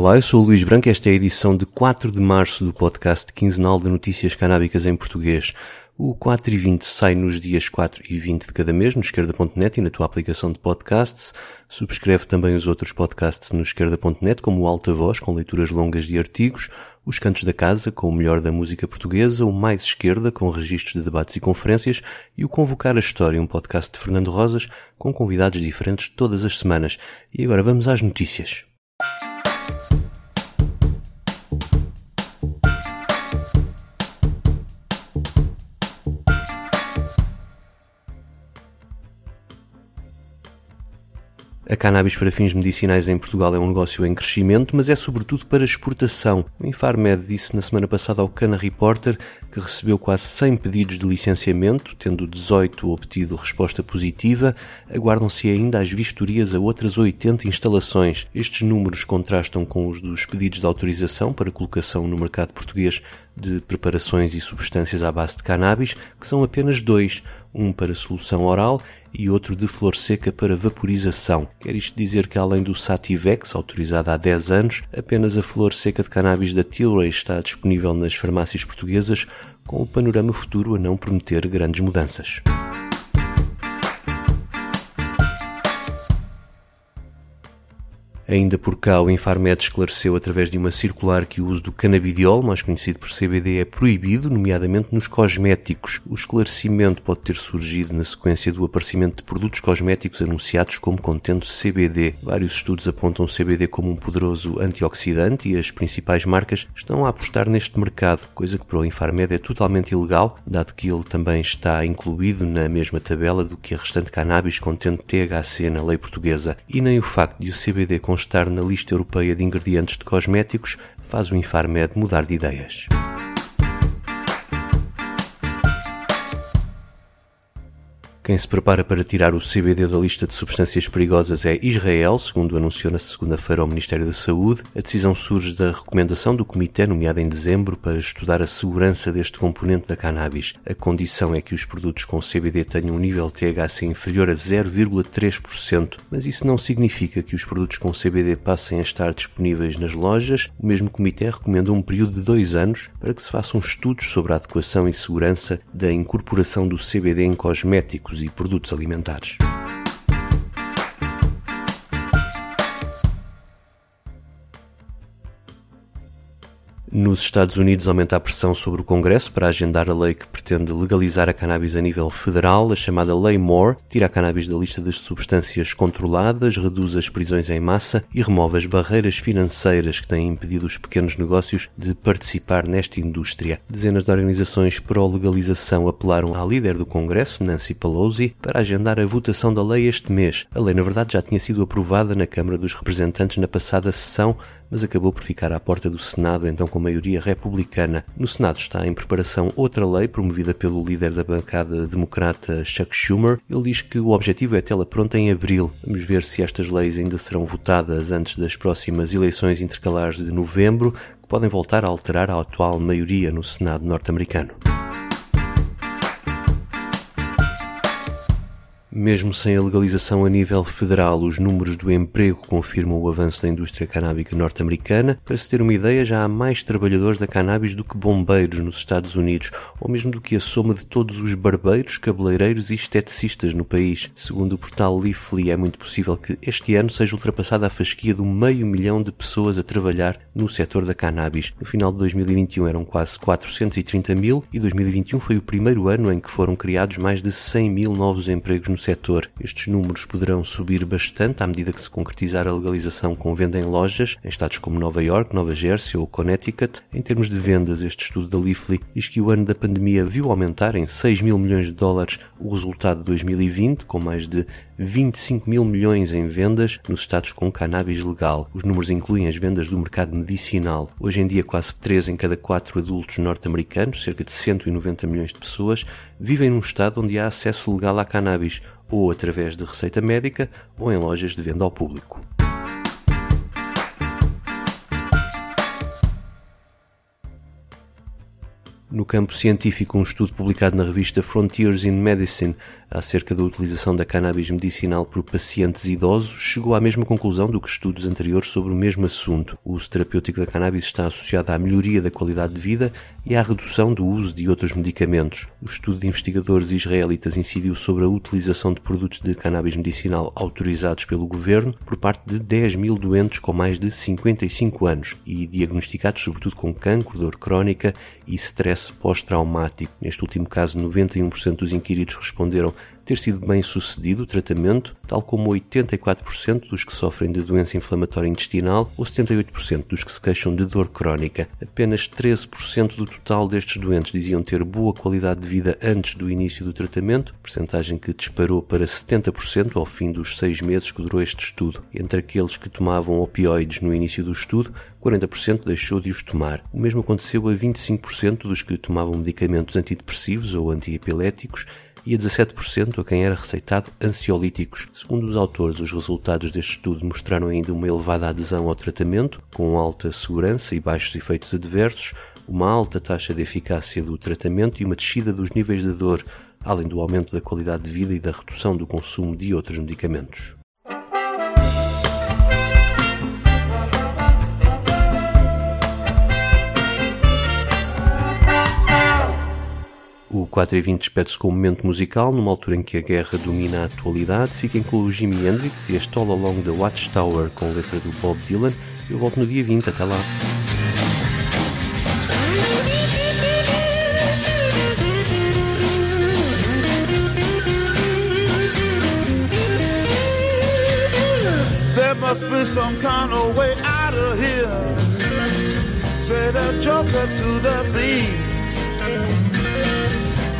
Olá, eu sou o Luís Branco. Esta é a edição de 4 de março do podcast quinzenal de notícias canábicas em português. O 4 e 20 sai nos dias 4 e 20 de cada mês no esquerda.net e na tua aplicação de podcasts. Subscreve também os outros podcasts no esquerda.net, como o Alta Voz, com leituras longas de artigos, os Cantos da Casa, com o melhor da música portuguesa, o Mais Esquerda, com registros de debates e conferências, e o Convocar a História, um podcast de Fernando Rosas, com convidados diferentes todas as semanas. E agora vamos às notícias. A cannabis para fins medicinais em Portugal é um negócio em crescimento, mas é sobretudo para exportação. O Infarmed disse na semana passada ao Cana Reporter que recebeu quase 100 pedidos de licenciamento, tendo 18 obtido resposta positiva. Aguardam-se ainda as vistorias a outras 80 instalações. Estes números contrastam com os dos pedidos de autorização para colocação no mercado português de preparações e substâncias à base de cannabis, que são apenas dois, um para solução oral e outro de flor seca para vaporização. Quer isto dizer que além do Sativex, autorizado há 10 anos, apenas a flor seca de cannabis da Tilray está disponível nas farmácias portuguesas, com o panorama futuro a não prometer grandes mudanças. Ainda por cá, o Infarmed esclareceu através de uma circular que o uso do canabidiol, mais conhecido por CBD, é proibido, nomeadamente nos cosméticos. O esclarecimento pode ter surgido na sequência do aparecimento de produtos cosméticos anunciados como contendo CBD. Vários estudos apontam o CBD como um poderoso antioxidante e as principais marcas estão a apostar neste mercado, coisa que para o Infarmed é totalmente ilegal, dado que ele também está incluído na mesma tabela do que a restante cannabis contendo THC na lei portuguesa. E nem o facto de o CBD constar na lista europeia de ingredientes de cosméticos faz o Infarmed mudar de ideias. Quem se prepara para tirar o CBD da lista de substâncias perigosas é Israel, segundo anunciou na segunda-feira o Ministério da Saúde. A decisão surge da recomendação do Comitê, nomeada em dezembro, para estudar a segurança deste componente da cannabis. A condição é que os produtos com CBD tenham um nível THC inferior a 0,3%, mas isso não significa que os produtos com CBD passem a estar disponíveis nas lojas. O mesmo Comitê recomenda um período de dois anos para que se façam estudos sobre a adequação e segurança da incorporação do CBD em cosméticos e produtos alimentares. Nos Estados Unidos aumenta a pressão sobre o Congresso para agendar a lei que pretende legalizar a cannabis a nível federal. A chamada Lei Moore tira a cannabis da lista das substâncias controladas, reduz as prisões em massa e remove as barreiras financeiras que têm impedido os pequenos negócios de participar nesta indústria. Dezenas de organizações pró-legalização apelaram à líder do Congresso, Nancy Pelosi, para agendar a votação da lei este mês. A lei, na verdade, já tinha sido aprovada na Câmara dos Representantes na passada sessão, mas acabou por ficar à porta do Senado, então com maioria republicana. No Senado está em preparação outra lei promovida pelo líder da bancada democrata Chuck Schumer. Ele diz que o objetivo é tê-la pronta em abril. Vamos ver se estas leis ainda serão votadas antes das próximas eleições intercalares de novembro, que podem voltar a alterar a atual maioria no Senado norte-americano. Mesmo sem a legalização a nível federal, os números do emprego confirmam o avanço da indústria canábica norte-americana. Para se ter uma ideia, já há mais trabalhadores da cannabis do que bombeiros nos Estados Unidos, ou mesmo do que a soma de todos os barbeiros, cabeleireiros e esteticistas no país. Segundo o portal Leafly, é muito possível que este ano seja ultrapassada a fasquia do meio milhão de pessoas a trabalhar no setor da cannabis. No final de 2021 eram quase 430 mil e 2021 foi o primeiro ano em que foram criados mais de 100 mil novos empregos no setor. Estes números poderão subir bastante à medida que se concretizar a legalização com venda em lojas em estados como Nova York, Nova Jersey ou Connecticut. Em termos de vendas, este estudo da Leafly diz que o ano da pandemia viu aumentar em 6 mil milhões de dólares o resultado de 2020, com mais de 25 mil milhões em vendas nos estados com cannabis legal. Os números incluem as vendas do mercado medicinal. Hoje em dia, quase 3 em cada 4 adultos norte-americanos, cerca de 190 milhões de pessoas, vivem num estado onde há acesso legal à cannabis, ou através de receita médica ou em lojas de venda ao público. No campo científico, um estudo publicado na revista Frontiers in Medicine acerca da utilização da cannabis medicinal por pacientes idosos chegou à mesma conclusão do que estudos anteriores sobre o mesmo assunto. O uso terapêutico da cannabis está associado à melhoria da qualidade de vida e à redução do uso de outros medicamentos. O estudo de investigadores israelitas incidiu sobre a utilização de produtos de cannabis medicinal autorizados pelo governo por parte de 10 mil doentes com mais de 55 anos e diagnosticados sobretudo com cancro, dor crónica e stress pós-traumático. Neste último caso, 91% dos inquiridos responderam ter sido bem sucedido o tratamento, tal como 84% dos que sofrem de doença inflamatória intestinal ou 78% dos que se queixam de dor crónica. Apenas 13% do total destes doentes diziam ter boa qualidade de vida antes do início do tratamento, percentagem que disparou para 70% ao fim dos seis meses que durou este estudo. Entre aqueles que tomavam opioides no início do estudo, 40% deixou de os tomar. O mesmo aconteceu a 25% dos que tomavam medicamentos antidepressivos ou antiepiléticos e a 17% a quem era receitado ansiolíticos. Segundo os autores, os resultados deste estudo mostraram ainda uma elevada adesão ao tratamento, com alta segurança e baixos efeitos adversos, uma alta taxa de eficácia do tratamento e uma descida dos níveis de dor, além do aumento da qualidade de vida e da redução do consumo de outros medicamentos. 4 e 20 despede-se com um momento musical, numa altura em que a guerra domina a atualidade. Fiquem com o Jimi Hendrix e este All Along the Watchtower com letra do Bob Dylan. Eu volto no dia 20, até lá. Must be some kind of way out of here. Say the joker to the thief.